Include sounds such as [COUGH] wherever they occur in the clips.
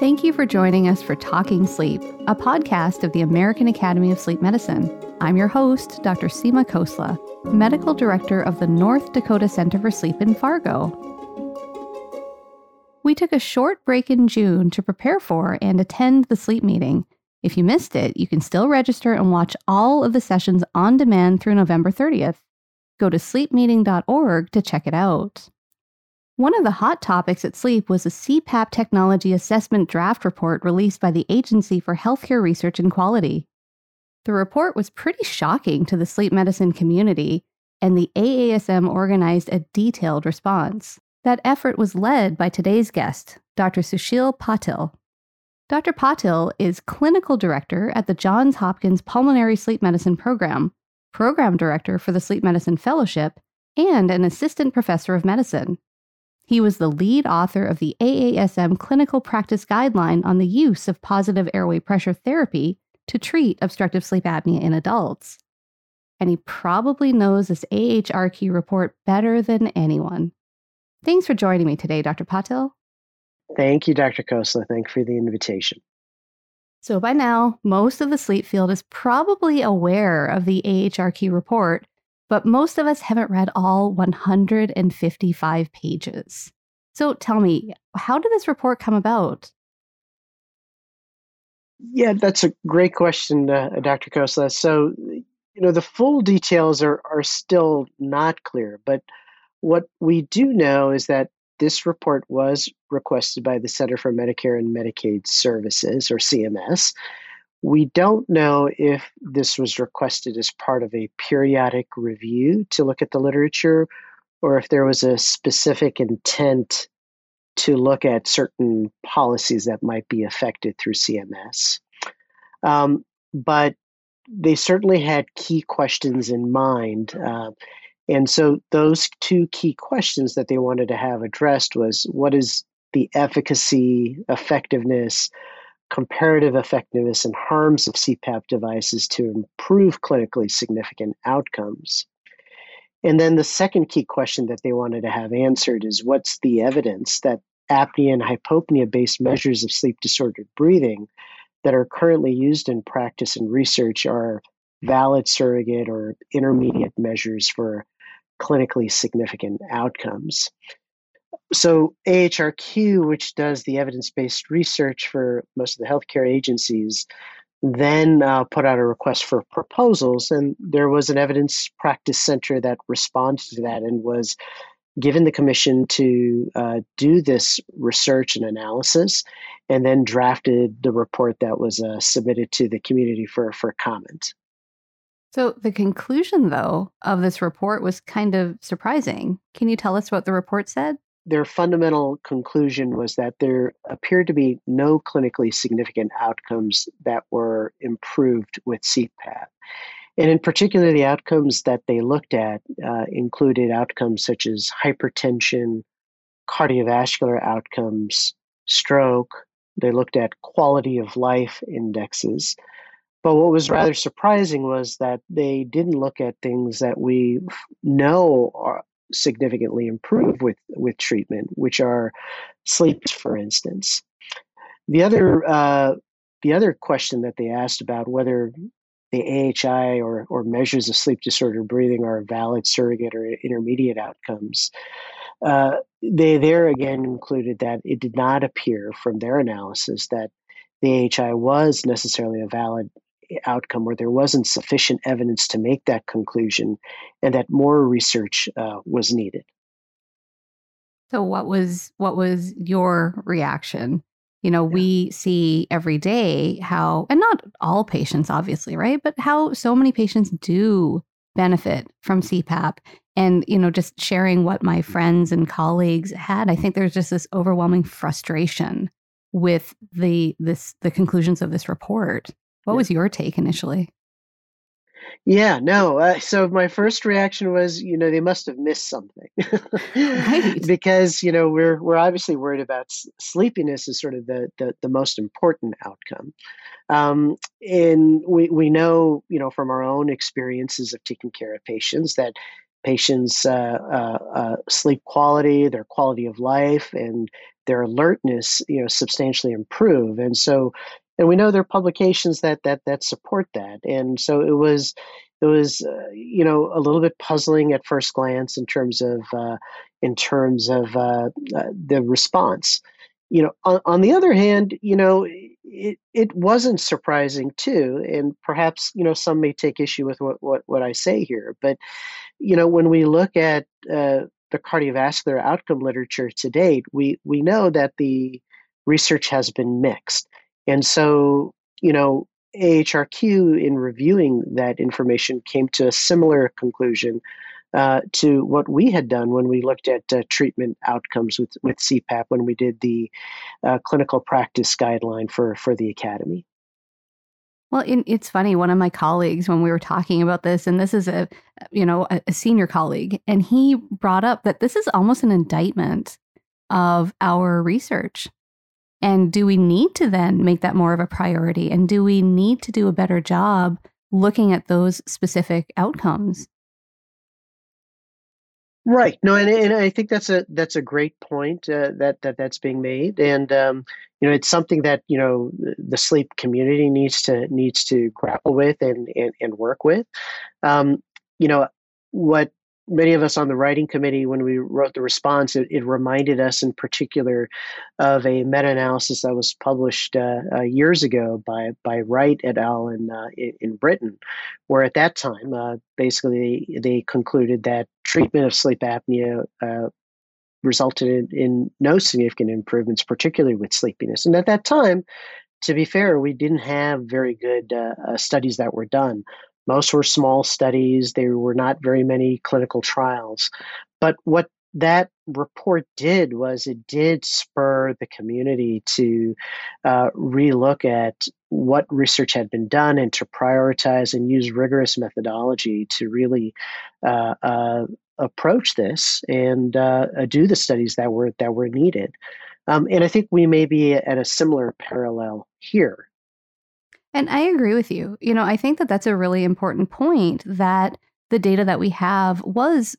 Thank you for joining us for Talking Sleep, a podcast of the American Academy of Sleep Medicine. I'm your host, Dr. Seema Khosla, Medical Director of the North Dakota Center for Sleep in Fargo. We took a short break in June to prepare for and attend the sleep meeting. If you missed it, you can still register and watch all of the sessions on demand through November 30th. Go to sleepmeeting.org to check it out. One of the hot topics at Sleep was a CPAP technology assessment draft report released by the Agency for Healthcare Research and Quality. The report was pretty shocking to the sleep medicine community, and the AASM organized a detailed response. That effort was led by today's guest, Dr. Sushil Patil. Dr. Patil is clinical director at the Johns Hopkins Pulmonary Sleep Medicine Program, program director for the Sleep Medicine Fellowship, and an assistant professor of medicine. He was the lead author of the AASM Clinical Practice Guideline on the use of positive airway pressure therapy to treat obstructive sleep apnea in adults. And he probably knows this AHRQ report better than anyone. Thanks for joining me today, Dr. Patil. Thank you, Dr. Khosla. Thank you for the invitation. So, by now, most of the sleep field is probably aware of the AHRQ report, but most of us haven't read all 155 pages. So, tell me, how did this report come about? Yeah, that's a great question, uh, Dr. Khosla. So, you know, the full details are, are still not clear, but what we do know is that this report was requested by the Center for Medicare and Medicaid Services, or CMS. We don't know if this was requested as part of a periodic review to look at the literature or if there was a specific intent to look at certain policies that might be affected through CMS. Um, but they certainly had key questions in mind. Uh, and so those two key questions that they wanted to have addressed was what is the efficacy, effectiveness, comparative effectiveness, and harms of CPAP devices to improve clinically significant outcomes. And then the second key question that they wanted to have answered is what's the evidence that apnea and hypopnea based measures of sleep disordered breathing that are currently used in practice and research are valid surrogate or intermediate measures for clinically significant outcomes. So, AHRQ, which does the evidence based research for most of the healthcare agencies, then uh, put out a request for proposals. And there was an evidence practice center that responded to that and was given the commission to uh, do this research and analysis, and then drafted the report that was uh, submitted to the community for, for comment. So, the conclusion, though, of this report was kind of surprising. Can you tell us what the report said? Their fundamental conclusion was that there appeared to be no clinically significant outcomes that were improved with CPAP. And in particular, the outcomes that they looked at uh, included outcomes such as hypertension, cardiovascular outcomes, stroke. They looked at quality of life indexes. But what was rather surprising was that they didn't look at things that we know are significantly improve with, with treatment, which are sleep, for instance. The other uh, the other question that they asked about whether the AHI or, or measures of sleep disorder breathing are valid surrogate or intermediate outcomes. Uh, they there again concluded that it did not appear from their analysis that the AHI was necessarily a valid outcome where there wasn't sufficient evidence to make that conclusion and that more research uh, was needed. So what was what was your reaction? You know, yeah. we see every day how and not all patients obviously, right? But how so many patients do benefit from CPAP and you know just sharing what my friends and colleagues had i think there's just this overwhelming frustration with the this the conclusions of this report what yeah. was your take initially? Yeah, no. Uh, so my first reaction was, you know, they must have missed something, [LAUGHS] [LAUGHS] right? because you know we're we're obviously worried about sleepiness is sort of the, the the most important outcome, um, and we we know, you know, from our own experiences of taking care of patients that patients' uh, uh, uh, sleep quality, their quality of life, and their alertness, you know, substantially improve. And so, and we know there are publications that that that support that. And so it was it was uh, you know a little bit puzzling at first glance in terms of uh, in terms of uh, uh the response. You know, on, on, the other hand, you know, it, it wasn't surprising too, and perhaps you know some may take issue with what what, what I say here, but you know when we look at uh, the cardiovascular outcome literature to date, we we know that the research has been mixed, and so you know AHRQ, in reviewing that information, came to a similar conclusion uh, to what we had done when we looked at uh, treatment outcomes with, with CPAP when we did the uh, clinical practice guideline for, for the academy. Well, it's funny. One of my colleagues, when we were talking about this, and this is a, you know, a, a senior colleague, and he brought up that this is almost an indictment of our research and do we need to then make that more of a priority? And do we need to do a better job looking at those specific outcomes? Right. No, and, and I think that's a that's a great point uh, that that that's being made, and um, you know it's something that you know the sleep community needs to needs to grapple with and and, and work with. Um, you know what many of us on the writing committee, when we wrote the response, it, it reminded us in particular of a meta-analysis that was published uh, uh, years ago by by Wright et al. in uh, in Britain, where at that time, uh, basically, they, concluded that treatment of sleep apnea uh, resulted in, in no significant improvements, particularly with sleepiness. And at that time, to be fair, we didn't have very good uh, studies that were done most were small studies. There were not very many clinical trials. But what that report did was it did spur the community to uh, relook at what research had been done and to prioritize and use rigorous methodology to really uh, uh, approach this and uh, do the studies that were that were needed. Um, and I think we may be at a similar parallel here. And I agree with you. You know, I think that that's a really important point that the data that we have was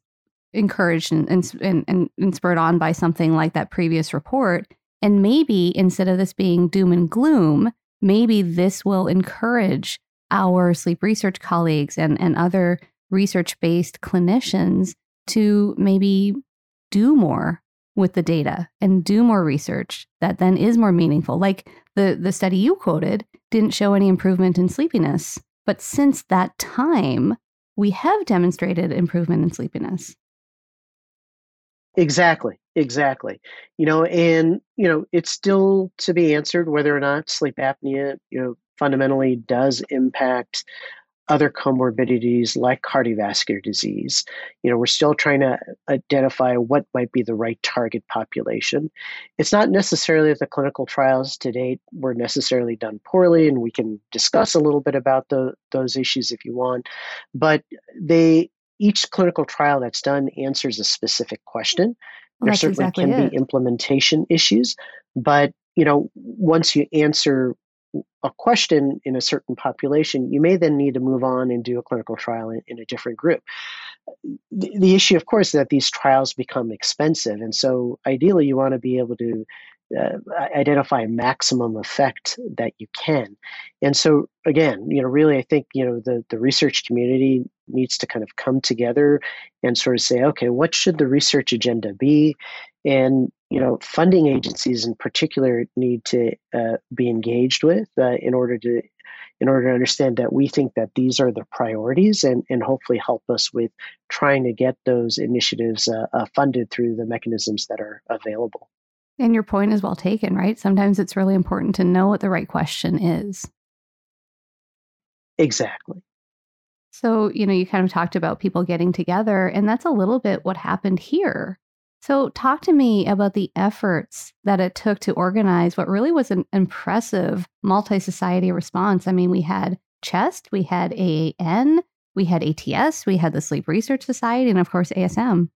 encouraged and, and, and, and spurred on by something like that previous report. And maybe instead of this being doom and gloom, maybe this will encourage our sleep research colleagues and, and other research based clinicians to maybe do more with the data and do more research that then is more meaningful. Like the, the study you quoted didn't show any improvement in sleepiness. But since that time, we have demonstrated improvement in sleepiness. Exactly, exactly. You know, and you know, it's still to be answered whether or not sleep apnea, you know, fundamentally does impact other comorbidities like cardiovascular disease. You know, we're still trying to identify what might be the right target population. It's not necessarily that the clinical trials to date were necessarily done poorly, and we can discuss a little bit about the, those issues if you want. But they each clinical trial that's done answers a specific question. Well, there certainly exactly can it. be implementation issues, but you know, once you answer a question in a certain population, you may then need to move on and do a clinical trial in, in a different group. The, the, issue, of course, is that these trials become expensive. And so ideally, you want to be able to uh, identify maximum effect that you can. And so, again, you know, really, I think, you know, the, the research community needs to kind of come together and sort of say, okay, what should the research agenda be? And you know, funding agencies in particular need to uh, be engaged with uh, in order to in order to understand that we think that these are the priorities and, and hopefully help us with trying to get those initiatives uh, uh funded through the mechanisms that are available. And your point is well taken, right? Sometimes it's really important to know what the right question is. Exactly. So, you know, you kind of talked about people getting together, and that's a little bit what happened here. So, talk to me about the efforts that it took to organize what really was an impressive multi society response. I mean, we had CHEST, we had AAN, we had ATS, we had the Sleep Research Society, and of course, AASM.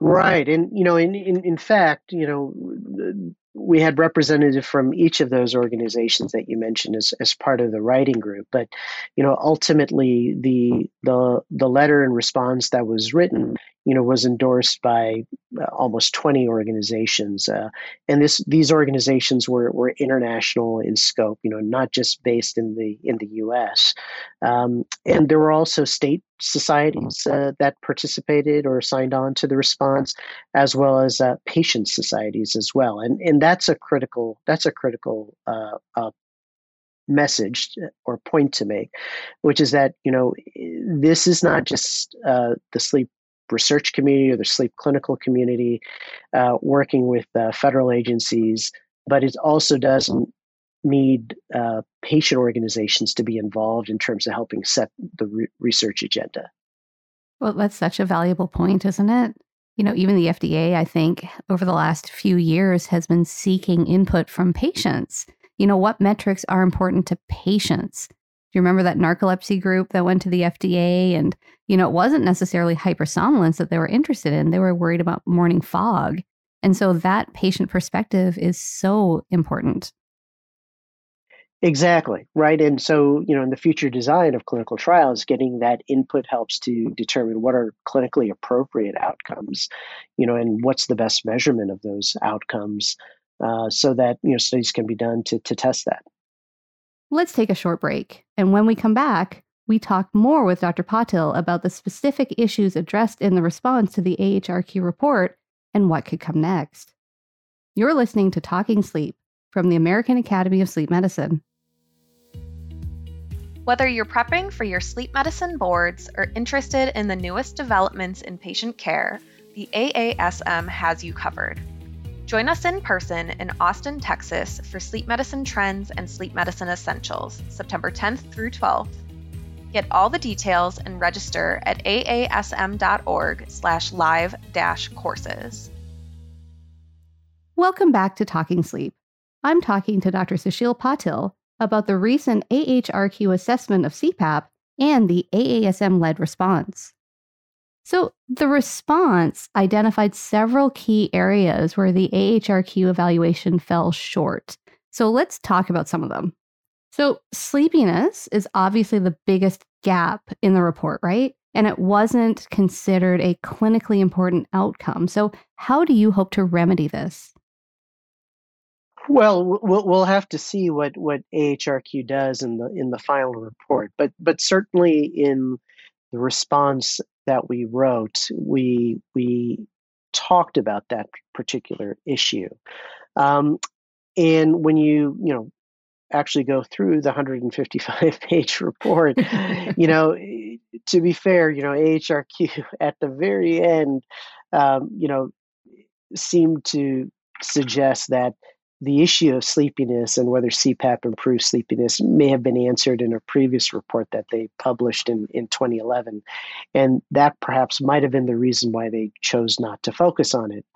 Right. And, you know, in, in, in fact, you know, we had representatives from each of those organizations that you mentioned as, as part of the writing group. But, you know, ultimately the, the, the letter and response that was written, you know, was endorsed by uh, almost 20 organizations. Uh, and this these organizations were, were international in scope, you know, not just based in the in the US. Um, and there were also state societies uh, that participated or signed on to the response, as well as uh, patient societies as well. And and that's a critical that's a critical uh, uh, message or point to make, which is that you know this is not just uh, the sleep research community or the sleep clinical community uh, working with uh, federal agencies, but it also doesn't need uh, patient organizations to be involved in terms of helping set the re- research agenda. Well, that's such a valuable point, isn't it? You know, even the FDA, I think, over the last few years has been seeking input from patients. You know, what metrics are important to patients? Do you remember that narcolepsy group that went to the FDA? And, you know, it wasn't necessarily hypersomnolence that they were interested in. They were worried about morning fog. And so that patient perspective is so important. Exactly, right. And so, you know, in the future design of clinical trials, getting that input helps to determine what are clinically appropriate outcomes, you know, and what's the best measurement of those outcomes uh, so that, you know, studies can be done to, to test that. Let's take a short break. And when we come back, we talk more with Dr. Patil about the specific issues addressed in the response to the AHRQ report and what could come next. You're listening to Talking Sleep from the American Academy of Sleep Medicine. Whether you're prepping for your sleep medicine boards or interested in the newest developments in patient care, the AASM has you covered. Join us in person in Austin, Texas for Sleep Medicine Trends and Sleep Medicine Essentials, September 10th through 12th. Get all the details and register at aasm.org slash live dash courses. Welcome back to Talking Sleep. I'm talking to Dr. Sushil Patil about the recent AHRQ assessment of CPAP and the AASM led response. So, the response identified several key areas where the AHRQ evaluation fell short. So, let's talk about some of them. So, sleepiness is obviously the biggest gap in the report, right? And it wasn't considered a clinically important outcome. So, how do you hope to remedy this? Well, we'll have to see what what AHRQ does in the in the final report, but but certainly in the response that we wrote, we we talked about that particular issue. Um, and when you you know actually go through the 155 [LAUGHS] page report, you know, [LAUGHS] to be fair, you know, AHRQ [LAUGHS] at the very end, um, you know, seemed to suggest that the issue of sleepiness and whether CPAP improves sleepiness may have been answered in a previous report that they published in, in 2011. And that perhaps might have been the reason why they chose not to focus on it.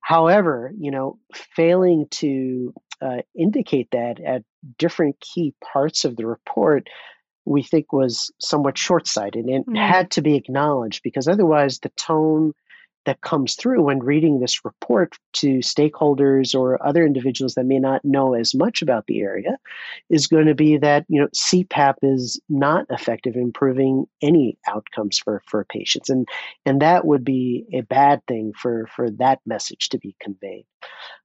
However, you know, failing to uh, indicate that at different key parts of the report, we think was somewhat short sighted and mm-hmm. had to be acknowledged because otherwise the tone that comes through when reading this report to stakeholders or other individuals that may not know as much about the area is going to be that you know CPAP is not effective in improving any outcomes for for patients and and that would be a bad thing for for that message to be conveyed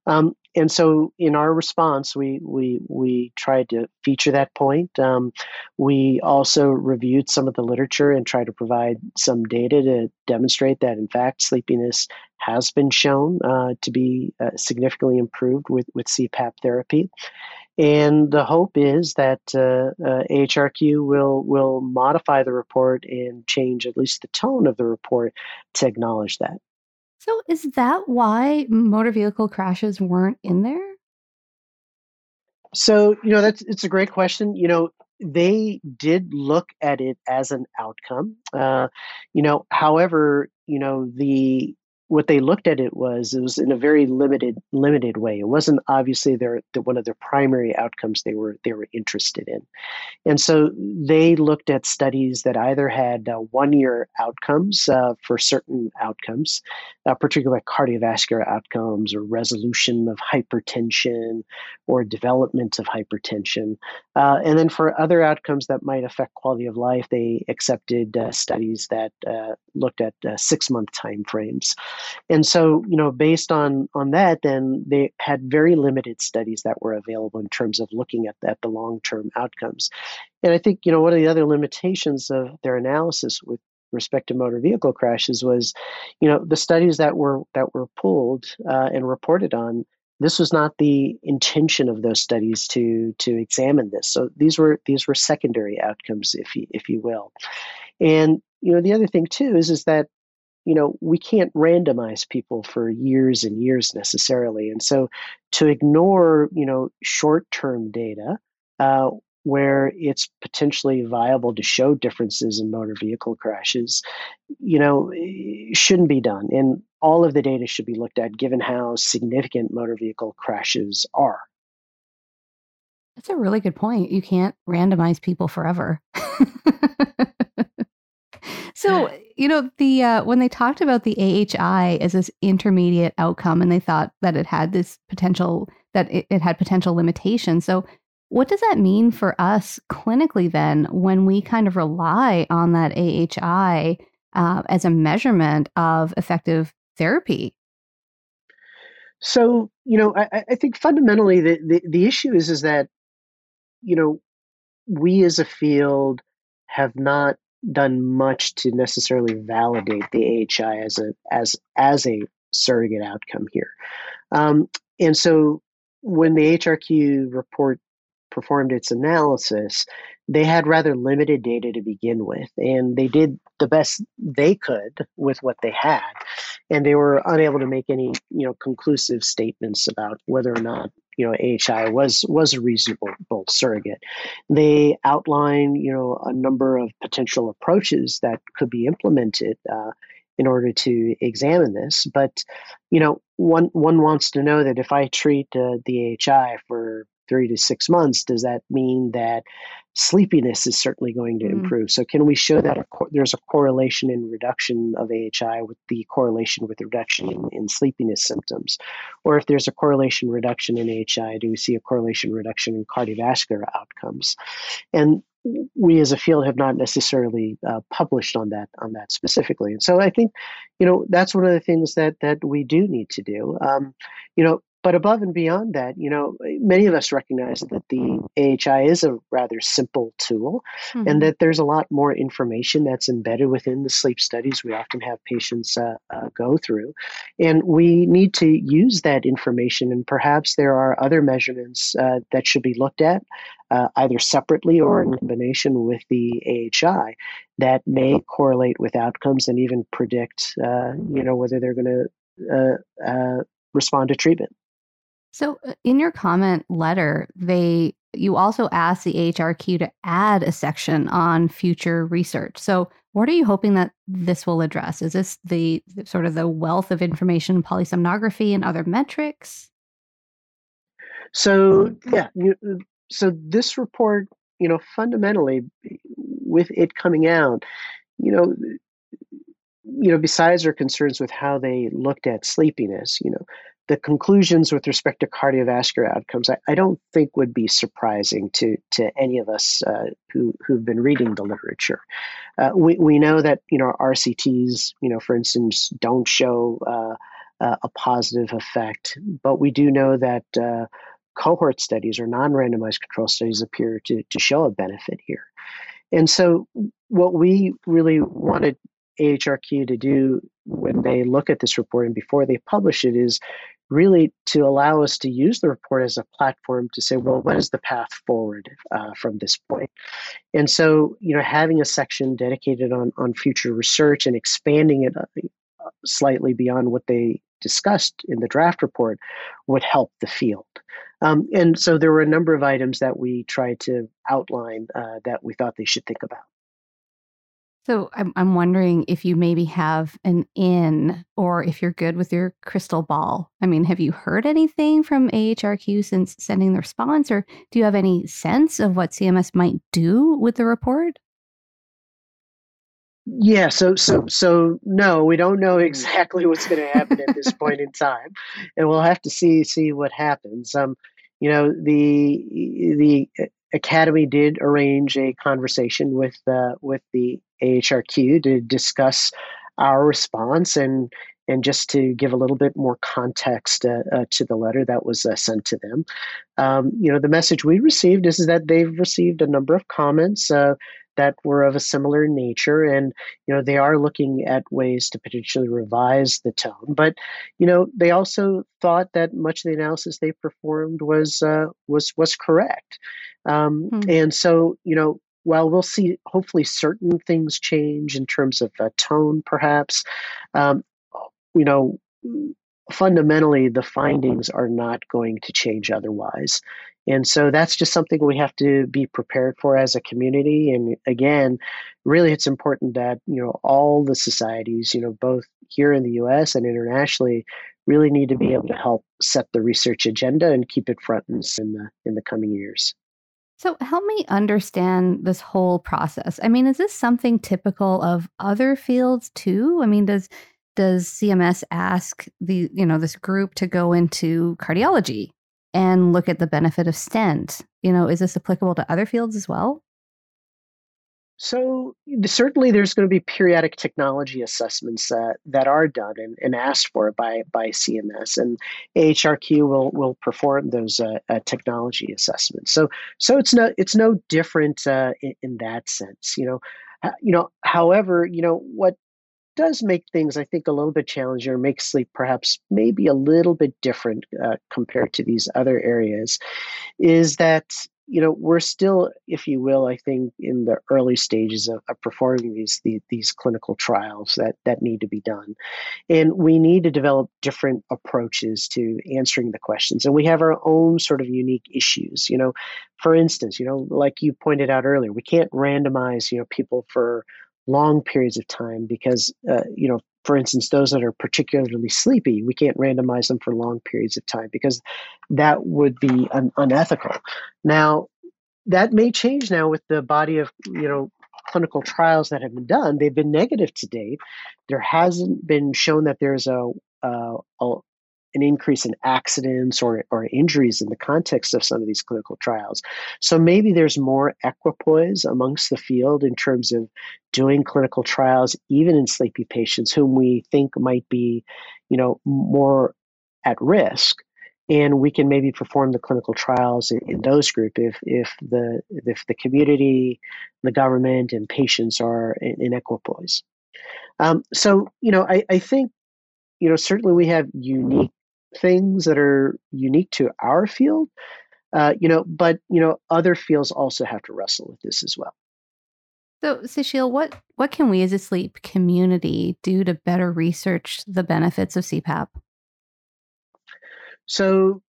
um, and so in our response, we we we tried to feature that point. Um, we also reviewed some of the literature and tried to provide some data to demonstrate that in fact sleepiness has been shown uh, to be uh, significantly improved with with CPAP therapy. And the hope is that uh, uh AHRQ will will modify the report and change at least the tone of the report to acknowledge that. So, is that why motor vehicle crashes weren't in there? So, you know, that's it's a great question. You know, they did look at it as an outcome. Uh, you know, however, you know the what they looked at it was it was in a very limited limited way. It wasn't obviously their the, one of their primary outcomes they were they were interested in, and so they looked at studies that either had uh, one year outcomes uh, for certain outcomes, uh, particularly cardiovascular outcomes or resolution of hypertension or development of hypertension, uh, and then for other outcomes that might affect quality of life, they accepted uh, studies that uh, looked at six month time frames. And so, you know, based on on that, then they had very limited studies that were available in terms of looking at, at the long term outcomes. And I think, you know, one of the other limitations of their analysis with respect to motor vehicle crashes was, you know, the studies that were that were pulled uh, and reported on. This was not the intention of those studies to to examine this. So these were these were secondary outcomes, if you if you will. And you know, the other thing too is is that you know, we can't randomize people for years and years necessarily. And so to ignore, you know, short term data uh, where it's potentially viable to show differences in motor vehicle crashes, you know, shouldn't be done. And all of the data should be looked at given how significant motor vehicle crashes are. That's a really good point. You can't randomize people forever. [LAUGHS] So, [LAUGHS] you know, the uh, when they talked about the AHI as this intermediate outcome and they thought that it had this potential that it, it had potential limitations. So, what does that mean for us clinically then when we kind of rely on that AHI uh, as a measurement of effective therapy? So, you know, I, I think fundamentally the, the, the issue is is that, you know, we as a field have not done much to necessarily validate the AHI as a as as a surrogate outcome here. Um, and so when the AHRQ report performed its analysis, they had rather limited data to begin with, and they did the best they could with what they had, and they were unable to make any you know conclusive statements about whether or not you know AHI was was a reasonable surrogate. They outline you know a number of potential approaches that could be implemented uh, in order to examine this. But you know one one wants to know that if I treat uh, the AHI for three to six months, does that mean that sleepiness is certainly going to mm. improve? So, can we show that a there's a correlation in reduction of AHI with the correlation with reduction in, in sleepiness symptoms? Or if there's a correlation reduction in AHI, do we see a correlation reduction in cardiovascular outcomes? And we as a field have not necessarily uh, published on that on that specifically and so i think you know that's one of the things that that we do need to do um, you know but above and beyond that, you know, many of us recognize that the AHI is a rather simple tool mm-hmm. and that there's a lot more information that's embedded within the sleep studies we often have patients uh, uh, go through. And we need to use that information, and perhaps there are other measurements uh, that should be looked at. Uh, either separately or in combination with the AHI, that may correlate with outcomes and even predict, uh, you know, whether they're going to uh, respond to treatment. So uh, in your comment letter, they you also asked the AHRQ to add a section on future research. So what are you hoping that this will address? Is this the sort of the wealth of information, polysomnography, and other metrics? So yeah, you, so this report, you know, fundamentally, with it coming out, you know, you know, besides our concerns with how they looked at sleepiness, you know, the conclusions with respect to cardiovascular outcomes, I, I, don't think would be surprising to to any of us uh, who who've been reading the literature. Uh, we we know that you know RCTs, you know, for instance, don't show uh, uh a positive effect, but we do know that uh, cohort studies or non-randomized control studies appear to to show a benefit here. And so, what we really wanted AHRQ to do when they look at this report and before they publish it is really to allow us to use the report as a platform to say, well, what is the path forward uh, from this point? And so, you know, having a section dedicated on on future research and expanding it uh, slightly beyond what they discussed in the draft report would help the field. Um, and so there were a number of items that we tried to outline uh, that we thought they should think about. So I'm, I'm wondering if you maybe have an in or if you're good with your crystal ball. I mean, have you heard anything from AHRQ since sending the response, or do you have any sense of what CMS might do with the report? Yeah, so so so no, we don't know exactly what's going to happen at this point in time, and we'll have to see see what happens. Um, you know, the the Academy did arrange a conversation with uh, with the AHRQ to discuss our response and and just to give a little bit more context uh, uh, to the letter that was uh, sent to them. Um, you know, the message we received is that they've received a number of comments uh, that were of a similar nature, and you know they are looking at ways to potentially revise the tone. But you know, they also thought that much of the analysis they performed was uh, was was correct. Um, mm. And so, you know, while we'll see hopefully certain things change in terms of uh, tone, perhaps, um, you know, fundamentally the findings are not going to change otherwise. And so that's just something we have to be prepared for as a community. And again, really, it's important that you know all the societies, you know, both here in the U.S. and internationally, really need to be able to help set the research agenda and keep it front and in the in the coming years. So help me understand this whole process. I mean, is this something typical of other fields too? I mean, does does CMS ask the, you know, this group to go into cardiology and look at the benefit of stent? You know, is this applicable to other fields as well? So certainly, there's going to be periodic technology assessments uh, that are done and, and, asked for by by CMS, and AHRQ will will perform those uh, uh, technology assessments. So so it's no it's no different uh, in, in, that sense. You know, you know. However, you know what does make things I think a little bit challenging or make sleep perhaps maybe a little bit different uh, compared to these other areas, is that you know we're still if you will i think in the early stages of, of performing these, these, these clinical trials that that need to be done. And we need to develop different approaches to answering the questions. And we have our own sort of unique issues you know. For instance you know like you pointed out earlier we can't randomize you know people for long periods of time because uh, you know for instance, those that are particularly sleepy, we can't randomize them for long periods of time because that would be un- unethical. Now, that may change now with the body of you know clinical trials that have been done. They've been negative to date. There hasn't been shown that there's a, a, a an increase in accidents or, or injuries in the context of some of these clinical trials. So maybe there's more equipoise amongst the field in terms of doing clinical trials, even in sleepy patients whom we think might be, you know, more at risk. And we can maybe perform the clinical trials in, in those group if if the if the community, the government, and patients are in, in equipoise. Um, so you know, I, I think you know certainly we have unique things that are unique to our field. Uh, you know, but you know, other fields also have to wrestle with this as well. So, Sushil, what what can we as a sleep community do to better research the benefits of CPAP? So,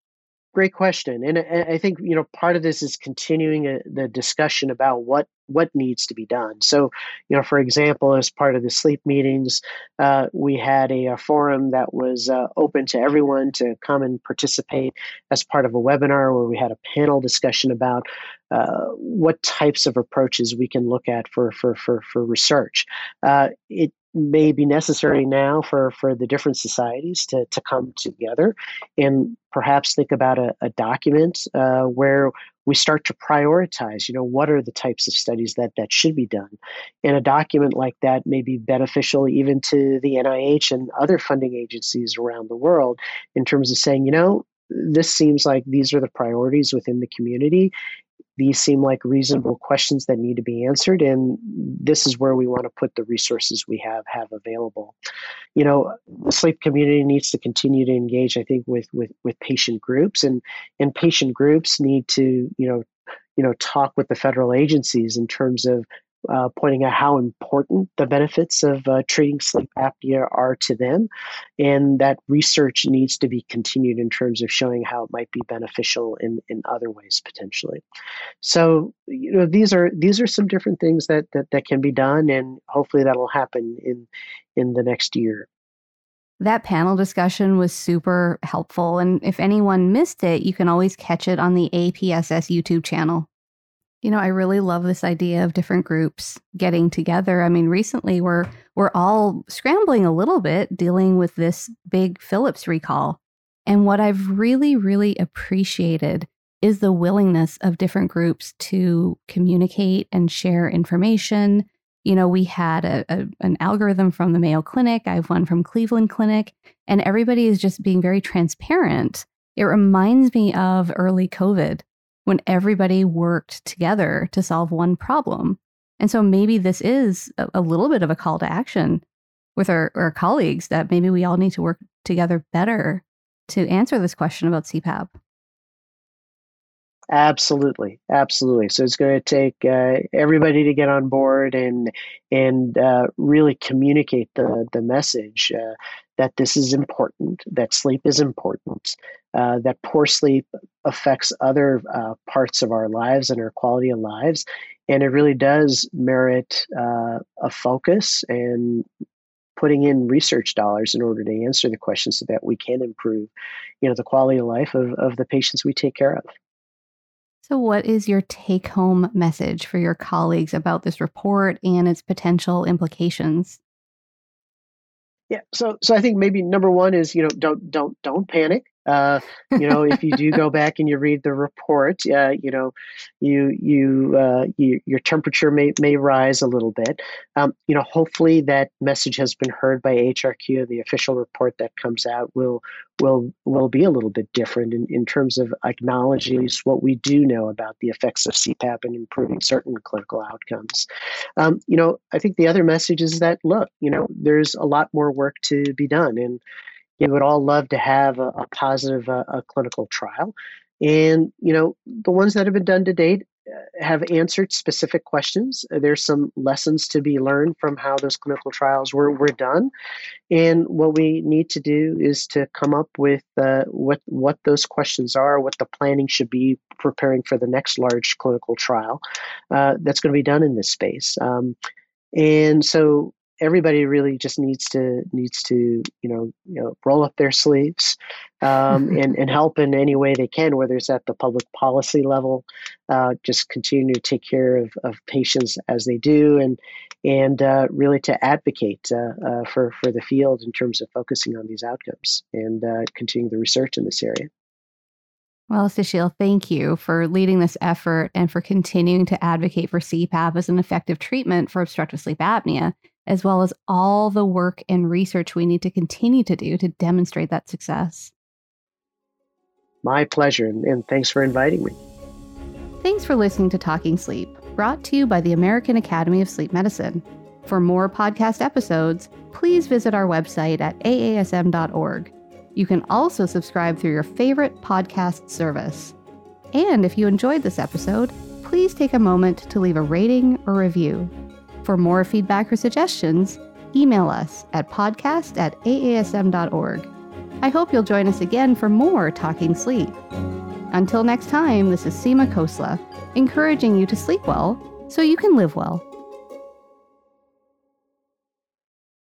great question, and, and I think you know part of this is continuing a, the discussion about what what needs to be done. So, you know, for example, as part of the sleep meetings, uh, we had a, a, forum that was uh, open to everyone to come and participate as part of a webinar where we had a panel discussion about uh, what types of approaches we can look at for for for, for research. Uh, it may be necessary now for, for the different societies to, to come together and perhaps think about a, a document uh, where we start to prioritize you know what are the types of studies that that should be done? And a document like that may be beneficial even to the nih and other funding agencies around the world in terms of saying you know this seems like these are the priorities within the community these seem like reasonable questions that need to be answered and this is where we want to put the resources we have have available. You know the sleep community needs to continue to engage i think with with with patient groups and and patient groups need to you know you know talk with the federal agencies in terms of uh, pointing out how important the benefits of uh, treating sleep apnea are to them, and that research needs to be continued in terms of showing how it might be beneficial in, in other ways potentially. So you know these are these are some different things that that, that can be done, and hopefully that'll happen in in the next year. That panel discussion was super helpful. And if anyone missed it, you can always catch it on the APSS YouTube channel. You know, I really love this idea of different groups getting together. I mean, recently we're we're all scrambling a little bit dealing with this big Philips recall. And what I've really really appreciated is the willingness of different groups to communicate and share information. You know, we had a, a, an algorithm from the Mayo Clinic, I have one from Cleveland Clinic, and everybody is just being very transparent. It reminds me of early COVID when everybody worked together to solve one problem. And so maybe this is a, a little bit of a call to action with our, our colleagues that maybe we all need to work together better to answer this question about CPAP. Absolutely, absolutely. So it's going to take uh, everybody to get on board and and uh, really communicate the the message uh, that this is important, that sleep is important, uh, that poor sleep affects other uh, parts of our lives and our quality of lives, and it really does merit uh, a focus and putting in research dollars in order to answer the questions so that we can improve, you know, the quality of life of, of the patients we take care of. So, what is your take home message for your colleagues about this report and its potential implications? Yeah, so so I think maybe number one is you know don't don't don't panic. Uh, you know, if you do go [LAUGHS] back and you read the report, uh, you know, you you, uh, you, your temperature may may rise a little bit. Um, you know, hopefully that message has been heard by AHRQ. The official report that comes out will will will be a little bit different in, in terms of acknowledging what we do know about the effects of CPAP and improving certain clinical outcomes. Um, you know, I think the other message is that look, you know, there's a lot more work to be done and you would all love to have a, a positive uh, a clinical trial. And, you know, the ones that have been done to date uh, have answered specific questions. There's some lessons to be learned from how those clinical trials were, were done. And what we need to do is to come up with uh, what, what those questions are, what the planning should be preparing for the next large clinical trial uh, that's going to be done in this space. Um, and so everybody really just needs to needs to you know you know roll up their sleeves um, [LAUGHS] and and help in any way they can, whether it's at the public policy level, uh, just continue to take care of, of patients as they do, and and uh, really to advocate uh, uh for for the field in terms of focusing on these outcomes and uh, continuing the research in this area. Well, Sushil, thank you for leading this effort and for continuing to advocate for CPAP as an effective treatment for obstructive sleep apnea as well as all the work and research we need to continue to do to demonstrate that success. My pleasure, and thanks for inviting me. Thanks for listening to Talking Sleep, brought to you by the American Academy of Sleep Medicine. For more podcast episodes, please visit our website at aasm.org. You can also subscribe through your favorite podcast service. And if you enjoyed this episode, please take a moment to leave a rating or review. For more feedback or suggestions, email us at podcast at aasm.org. I hope you'll join us again for more Talking Sleep. Until next time, this is Seema Khosla, encouraging you to sleep well so you can live well.